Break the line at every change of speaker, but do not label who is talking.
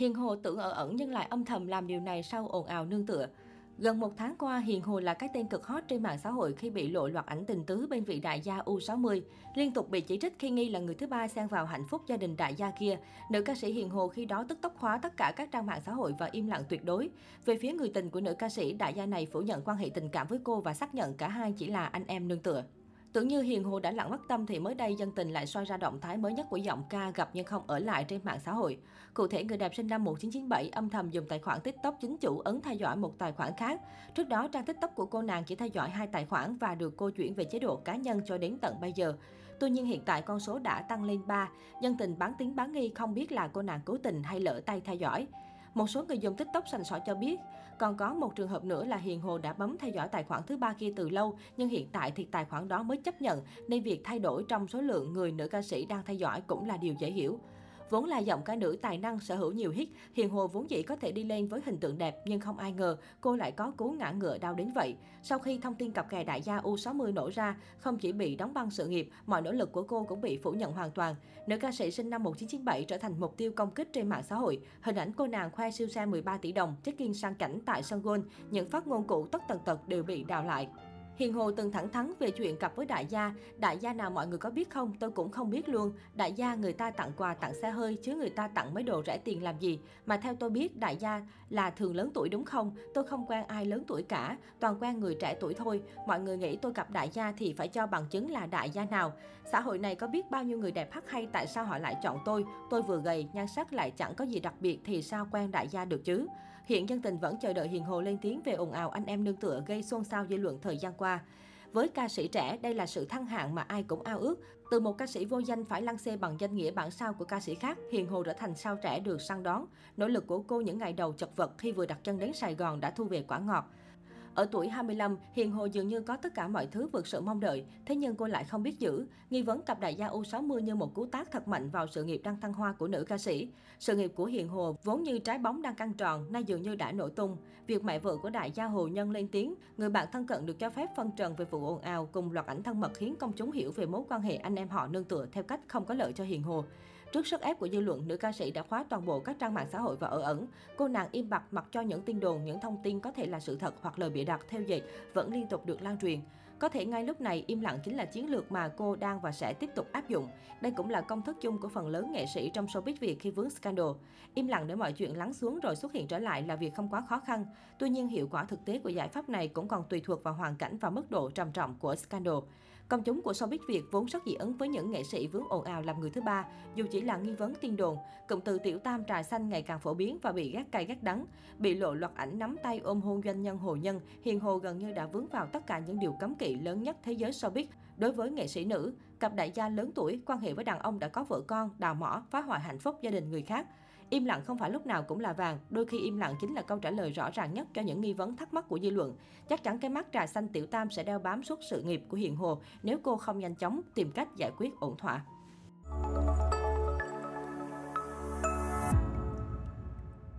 Hiền Hồ tưởng ở ẩn nhưng lại âm thầm làm điều này sau ồn ào nương tựa. Gần một tháng qua, Hiền Hồ là cái tên cực hot trên mạng xã hội khi bị lộ loạt ảnh tình tứ bên vị đại gia U60. Liên tục bị chỉ trích khi nghi là người thứ ba xen vào hạnh phúc gia đình đại gia kia. Nữ ca sĩ Hiền Hồ khi đó tức tốc khóa tất cả các trang mạng xã hội và im lặng tuyệt đối. Về phía người tình của nữ ca sĩ, đại gia này phủ nhận quan hệ tình cảm với cô và xác nhận cả hai chỉ là anh em nương tựa. Tưởng như Hiền Hồ đã lặng mất tâm thì mới đây dân tình lại soi ra động thái mới nhất của giọng ca gặp nhưng không ở lại trên mạng xã hội. Cụ thể, người đẹp sinh năm 1997 âm thầm dùng tài khoản TikTok chính chủ ấn theo dõi một tài khoản khác. Trước đó, trang TikTok của cô nàng chỉ theo dõi hai tài khoản và được cô chuyển về chế độ cá nhân cho đến tận bây giờ. Tuy nhiên hiện tại con số đã tăng lên 3, dân tình bán tiếng bán nghi không biết là cô nàng cố tình hay lỡ tay theo dõi. Một số người dùng TikTok sành sỏi cho biết, còn có một trường hợp nữa là Hiền Hồ đã bấm theo dõi tài khoản thứ ba kia từ lâu, nhưng hiện tại thì tài khoản đó mới chấp nhận, nên việc thay đổi trong số lượng người nữ ca sĩ đang theo dõi cũng là điều dễ hiểu. Vốn là giọng ca nữ tài năng sở hữu nhiều hit, Hiền Hồ vốn dĩ có thể đi lên với hình tượng đẹp nhưng không ai ngờ cô lại có cú ngã ngựa đau đến vậy. Sau khi thông tin cặp kè đại gia U60 nổ ra, không chỉ bị đóng băng sự nghiệp, mọi nỗ lực của cô cũng bị phủ nhận hoàn toàn. Nữ ca sĩ sinh năm 1997 trở thành mục tiêu công kích trên mạng xã hội. Hình ảnh cô nàng khoe siêu xe 13 tỷ đồng, check-in sang cảnh tại sân golf, những phát ngôn cũ tất tần tật đều bị đào lại. Hiền Hồ từng thẳng thắn về chuyện cặp với đại gia. Đại gia nào mọi người có biết không? Tôi cũng không biết luôn. Đại gia người ta tặng quà tặng xe hơi chứ người ta tặng mấy đồ rẻ tiền làm gì. Mà theo tôi biết đại gia là thường lớn tuổi đúng không? Tôi không quen ai lớn tuổi cả. Toàn quen người trẻ tuổi thôi. Mọi người nghĩ tôi cặp đại gia thì phải cho bằng chứng là đại gia nào. Xã hội này có biết bao nhiêu người đẹp hắc hay tại sao họ lại chọn tôi? Tôi vừa gầy, nhan sắc lại chẳng có gì đặc biệt thì sao quen đại gia được chứ? Hiện dân tình vẫn chờ đợi Hiền Hồ lên tiếng về ồn ào anh em nương tựa gây xôn xao dư luận thời gian qua. Với ca sĩ trẻ, đây là sự thăng hạng mà ai cũng ao ước. Từ một ca sĩ vô danh phải lăn xê bằng danh nghĩa bản sao của ca sĩ khác, Hiền Hồ trở thành sao trẻ được săn đón. Nỗ lực của cô những ngày đầu chật vật khi vừa đặt chân đến Sài Gòn đã thu về quả ngọt. Ở tuổi 25, Hiền Hồ dường như có tất cả mọi thứ vượt sự mong đợi, thế nhưng cô lại không biết giữ. Nghi vấn cặp đại gia U60 như một cú tác thật mạnh vào sự nghiệp đang thăng hoa của nữ ca sĩ. Sự nghiệp của Hiền Hồ vốn như trái bóng đang căng tròn, nay dường như đã nổ tung. Việc mẹ vợ của đại gia Hồ Nhân lên tiếng, người bạn thân cận được cho phép phân trần về vụ ồn ào cùng loạt ảnh thân mật khiến công chúng hiểu về mối quan hệ anh em họ nương tựa theo cách không có lợi cho Hiền Hồ. Trước sức ép của dư luận, nữ ca sĩ đã khóa toàn bộ các trang mạng xã hội và ở ẩn. Cô nàng im bặt mặc cho những tin đồn, những thông tin có thể là sự thật hoặc lời bịa đặt theo dệt vẫn liên tục được lan truyền. Có thể ngay lúc này im lặng chính là chiến lược mà cô đang và sẽ tiếp tục áp dụng. Đây cũng là công thức chung của phần lớn nghệ sĩ trong showbiz Việt khi vướng scandal. Im lặng để mọi chuyện lắng xuống rồi xuất hiện trở lại là việc không quá khó khăn. Tuy nhiên hiệu quả thực tế của giải pháp này cũng còn tùy thuộc vào hoàn cảnh và mức độ trầm trọng của scandal. Công chúng của showbiz Việt vốn rất dị ứng với những nghệ sĩ vướng ồn ào làm người thứ ba, dù chỉ là nghi vấn tin đồn. Cụm từ tiểu tam trà xanh ngày càng phổ biến và bị gác cay gắt đắng. Bị lộ loạt ảnh nắm tay ôm hôn doanh nhân Hồ Nhân, Hiền Hồ gần như đã vướng vào tất cả những điều cấm kỵ lớn nhất thế giới showbiz. Đối với nghệ sĩ nữ, cặp đại gia lớn tuổi, quan hệ với đàn ông đã có vợ con, đào mỏ, phá hoại hạnh phúc gia đình người khác. Im lặng không phải lúc nào cũng là vàng, đôi khi im lặng chính là câu trả lời rõ ràng nhất cho những nghi vấn thắc mắc của dư luận. Chắc chắn cái mắt trà xanh tiểu tam sẽ đeo bám suốt sự nghiệp của Hiền Hồ nếu cô không nhanh chóng tìm cách giải quyết ổn thỏa.